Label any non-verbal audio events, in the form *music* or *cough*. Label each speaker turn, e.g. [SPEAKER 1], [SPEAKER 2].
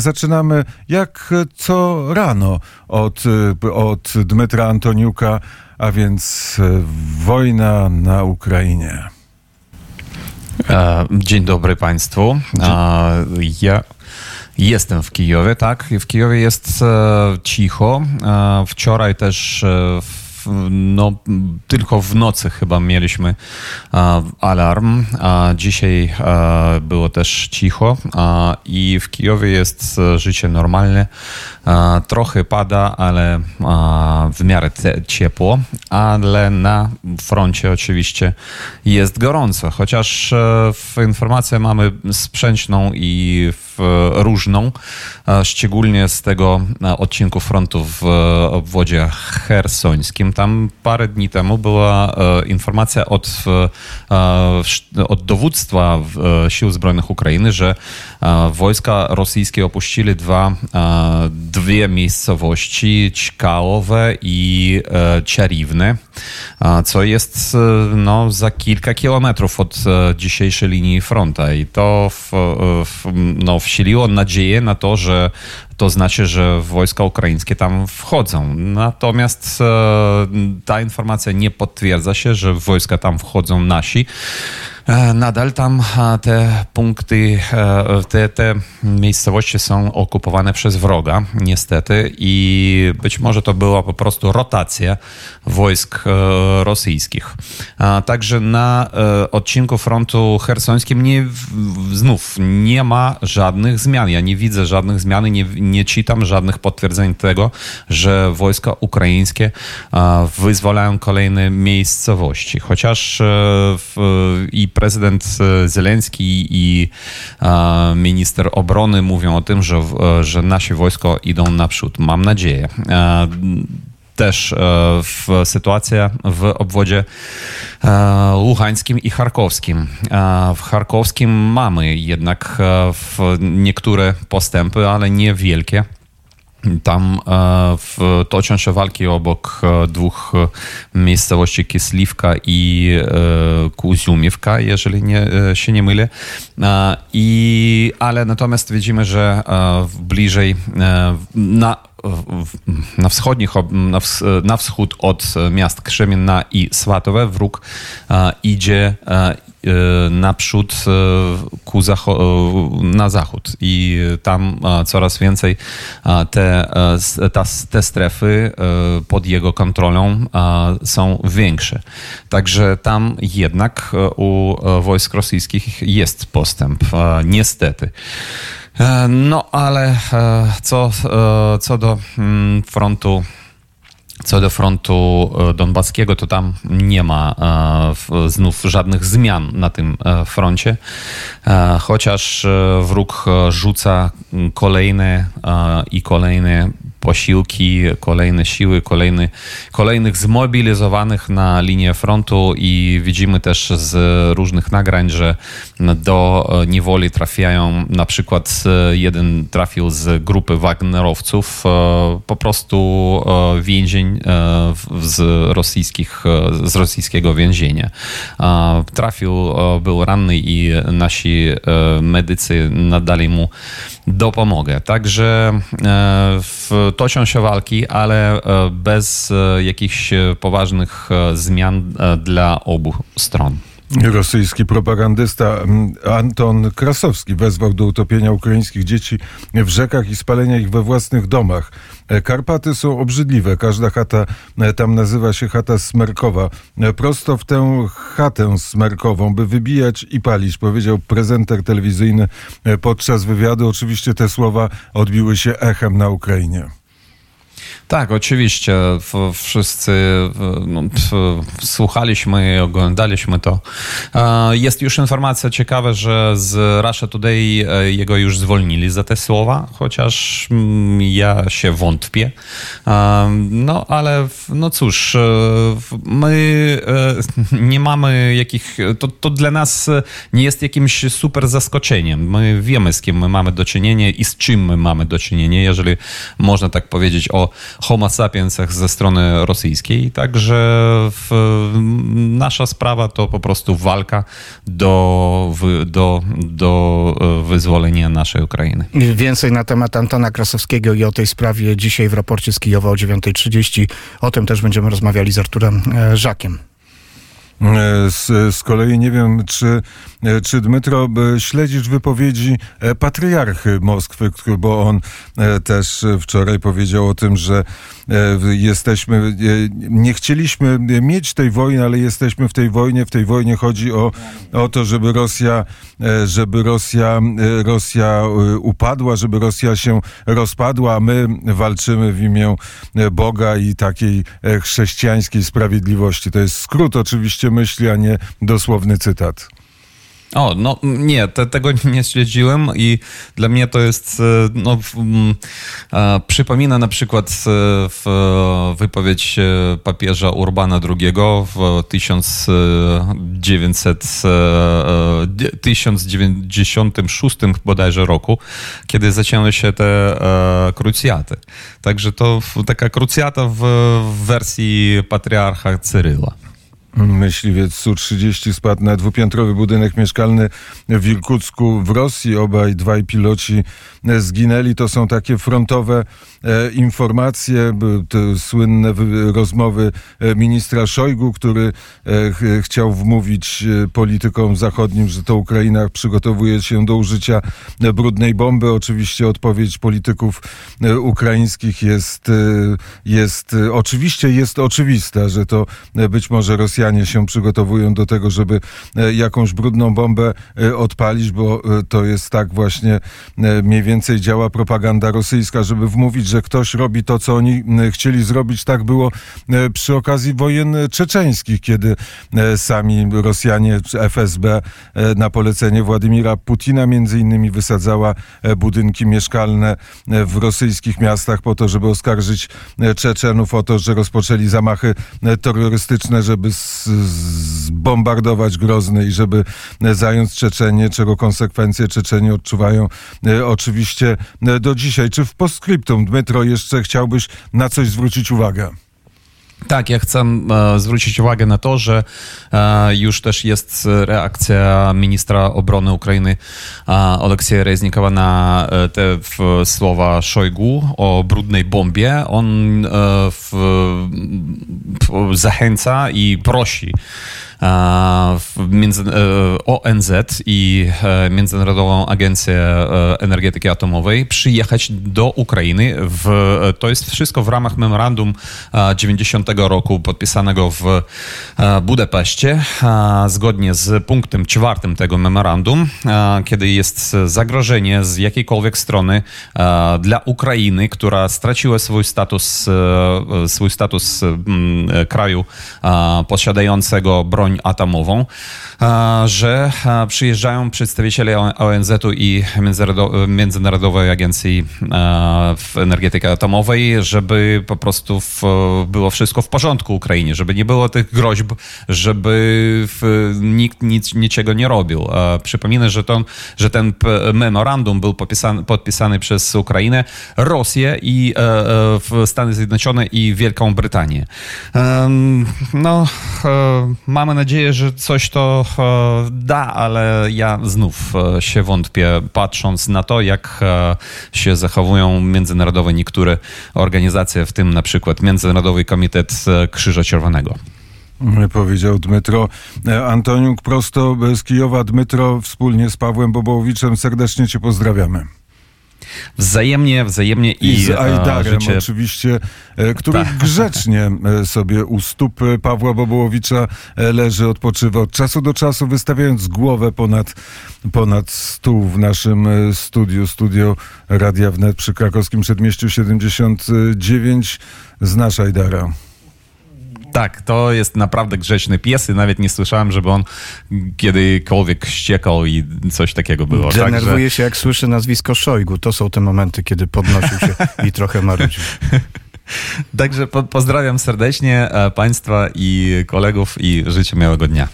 [SPEAKER 1] Zaczynamy jak co rano od, od Dmytra Antoniuka, a więc wojna na Ukrainie.
[SPEAKER 2] E, dzień dobry Państwu. E, ja jestem w Kijowie, tak. W Kijowie jest e, cicho. Wczoraj też no, tylko w nocy chyba mieliśmy alarm, a dzisiaj było też cicho i w Kijowie jest życie normalne. Trochę pada, ale w miarę ciepło, ale na froncie oczywiście jest gorąco, chociaż e, informację mamy sprzęczną i różną, szczególnie z tego odcinku frontu w obwodzie hersońskim. Tam parę dni temu była e, informacja od, e, od dowództwa Sił Zbrojnych Ukrainy, że wojska rosyjskie opuścili dwa dwie miejscowości, Ćkałowe i e, Ciariwne, co jest e, no, za kilka kilometrów od e, dzisiejszej linii fronta i to w, w, no, wsiliło nadzieję na to, że to znaczy, że wojska ukraińskie tam wchodzą. Natomiast ta informacja nie potwierdza się, że wojska tam wchodzą nasi. E, nadal tam te punkty, e, te, te miejscowości są okupowane przez wroga, niestety, i być może to była po prostu rotacja wojsk e, rosyjskich. Także na odcinku frontu hersońskim nie, znów nie ma żadnych zmian. Ja nie widzę żadnych zmian, nie, nie czytam żadnych potwierdzeń tego, że wojska ukraińskie wyzwalają kolejne miejscowości. Chociaż i prezydent e, Zelenski i minister obrony mówią o tym, że, e, że nasze wojsko idą naprzód. Mam nadzieję e, też w sytuacja w obwodzie Luhańskim i Charkowskim. W Charkowskim mamy jednak niektóre postępy, ale niewielkie. Tam e, toczą się walki obok e, dwóch e, miejscowości Kisliwka i Kuziumiewka, jeżeli nie, się nie mylę. I, ale natomiast widzimy, że bliżej na na, wschodnich, na, na wschód od miast Krzemienna i Swatowe wróg idzie naprzód ku na zachód i tam coraz więcej te, ta, te strefy pod jego kontrolą są większe. Także tam jednak u wojsk rosyjskich jest postęp, niestety. No ale co, co do mm, frontu co do frontu e, donbaskiego, to tam nie ma e, znów żadnych zmian na tym e, froncie, chociaż wróg rzuca kolejne i kolejne posiłki, kolejne siły, kolejny, kolejnych zmobilizowanych na linię frontu i widzimy też z różnych nagrań, że do niewoli trafiają, na przykład jeden trafił z grupy Wagnerowców, po prostu więzień z, rosyjskich, z rosyjskiego więzienia. Trafił, był ranny i nasi medycy nadali mu dopomogę. Także toczą się walki, ale bez jakichś poważnych zmian dla obu stron.
[SPEAKER 1] Rosyjski propagandysta Anton Krasowski wezwał do utopienia ukraińskich dzieci w rzekach i spalenia ich we własnych domach. E, Karpaty są obrzydliwe. Każda chata e, tam nazywa się chata smerkowa. E, prosto w tę chatę smerkową, by wybijać i palić, powiedział prezenter telewizyjny podczas wywiadu. Oczywiście te słowa odbiły się echem na Ukrainie.
[SPEAKER 2] Tak, oczywiście. Wszyscy no, słuchaliśmy i oglądaliśmy to. Jest już informacja ciekawa, że z Russia Today e, jego już zwolnili za te słowa, chociaż mm, ja się wątpię. No ale no cóż, e, my e, *laughs* nie mamy jakich. To, to dla nas nie jest jakimś super zaskoczeniem. My wiemy, z kim my mamy do czynienia i z czym my mamy do czynienia, jeżeli można tak powiedzieć o homo sapiensach ze strony rosyjskiej. Także w, nasza sprawa to po prostu walka do, do, do wyzwolenia naszej Ukrainy.
[SPEAKER 3] Więcej na temat Antona Krasowskiego i o tej sprawie dzisiaj w raporcie z Kijowa o 9.30. O tym też będziemy rozmawiali z Arturem e, Żakiem.
[SPEAKER 1] E, z, z kolei nie wiem, czy, e, czy Dmytro śledzisz wypowiedzi patriarchy Moskwy, bo on też wczoraj powiedział o tym, że jesteśmy, nie chcieliśmy mieć tej wojny, ale jesteśmy w tej wojnie. W tej wojnie chodzi o, o to, żeby Rosja, żeby Rosja, Rosja upadła, żeby Rosja się rozpadła, a my walczymy w imię Boga i takiej chrześcijańskiej sprawiedliwości. To jest skrót oczywiście myśli, a nie dosłowny cytat.
[SPEAKER 2] O, no nie, te, tego *laughs* nie śledziłem i dla mnie to jest, e, no, e, przypomina na przykład e, w wypowiedź papieża Urbana II w 1900, 1096 bodajże roku, kiedy zaczęły się te krucjaty. Także to taka krucjata w wersji patriarcha Cyryla.
[SPEAKER 1] Myśliwiec Su-30 spadł na dwupiętrowy budynek mieszkalny w Irkucku w Rosji. Obaj dwaj piloci zginęli. To są takie frontowe e, informacje, te słynne rozmowy e, ministra Szojgu, który e, chciał wmówić politykom zachodnim, że to Ukraina przygotowuje się do użycia brudnej bomby. Oczywiście odpowiedź polityków ukraińskich jest, jest oczywiście jest oczywista, że to być może Rosjanie się przygotowują do tego, żeby jakąś brudną bombę odpalić, bo to jest tak właśnie mniej więcej działa propaganda rosyjska, żeby wmówić, że ktoś robi to, co oni chcieli zrobić. Tak było e, przy okazji wojen czeczeńskich, kiedy e, sami Rosjanie, FSB e, na polecenie Władimira Putina między innymi wysadzała budynki mieszkalne w rosyjskich miastach po to, żeby oskarżyć Czeczenów o to, że rozpoczęli zamachy terrorystyczne, żeby zbombardować Grozny i żeby zająć Czeczenię, czego konsekwencje Czeczeni odczuwają oczywiście oczywiście e, do dzisiaj. Czy w postscriptum, Dmytro, jeszcze chciałbyś na coś zwrócić uwagę?
[SPEAKER 2] Tak, ja chcę e, zwrócić uwagę na to, że e, już też jest reakcja ministra obrony Ukrainy e, Oleksieja Reznikowa na e, te w, słowa Szojgu o brudnej bombie. On e, w, zachęca i prosi e, ONZ i e, Międzynarodową Agencję e, Energetyki Atomowej przyjechać do Ukrainy. W, to jest wszystko w ramach memorandum 90 roku podpisanego w Budapeszcie. Zgodnie z punktem czwartym tego memorandum, kiedy jest zagrożenie z jakiejkolwiek strony dla Ukrainy, która straciła swój status, swój status kraju posiadającego broń broń atomową, że przyjeżdżają przedstawiciele ONZ-u i Międzynarodowej Agencji Energetyki Atomowej, żeby po prostu w, było wszystko w porządku w Ukrainie, żeby nie było tych groźb, żeby nikt nic, niczego nie robił. Przypominam, że, to, że ten memorandum był podpisany, podpisany przez Ukrainę, Rosję i e, e, Stany Zjednoczone i Wielką Brytanię. No, e, mamy nadzieję, że coś to da, ale ja znów się wątpię, patrząc na to, jak się zachowują międzynarodowe niektóre organizacje, w tym na przykład Międzynarodowy Komitet Krzyża Czerwonego.
[SPEAKER 1] Powiedział Dmytro Antoniuk prosto z Kijowa. Dmytro wspólnie z Pawłem Bobołowiczem serdecznie Cię pozdrawiamy.
[SPEAKER 2] Wzajemnie, wzajemnie i,
[SPEAKER 1] I z Ajdarem życie... oczywiście, e, który tak. grzecznie e, sobie u stóp Pawła Bobołowicza e, leży, odpoczywa od czasu do czasu, wystawiając głowę ponad, ponad stół w naszym studiu, studio Radia Wnet przy krakowskim Przedmieściu 79. Znasz Ajdara.
[SPEAKER 2] Tak, to jest naprawdę grzeczny pies i nawet nie słyszałem, żeby on kiedykolwiek ściekał i coś takiego było.
[SPEAKER 3] Denerwuje Także... się, jak słyszy nazwisko Szojgu. To są te momenty, kiedy podnosił się *laughs* i trochę marudził.
[SPEAKER 2] Także po pozdrawiam serdecznie e, Państwa i kolegów i życzę miłego dnia.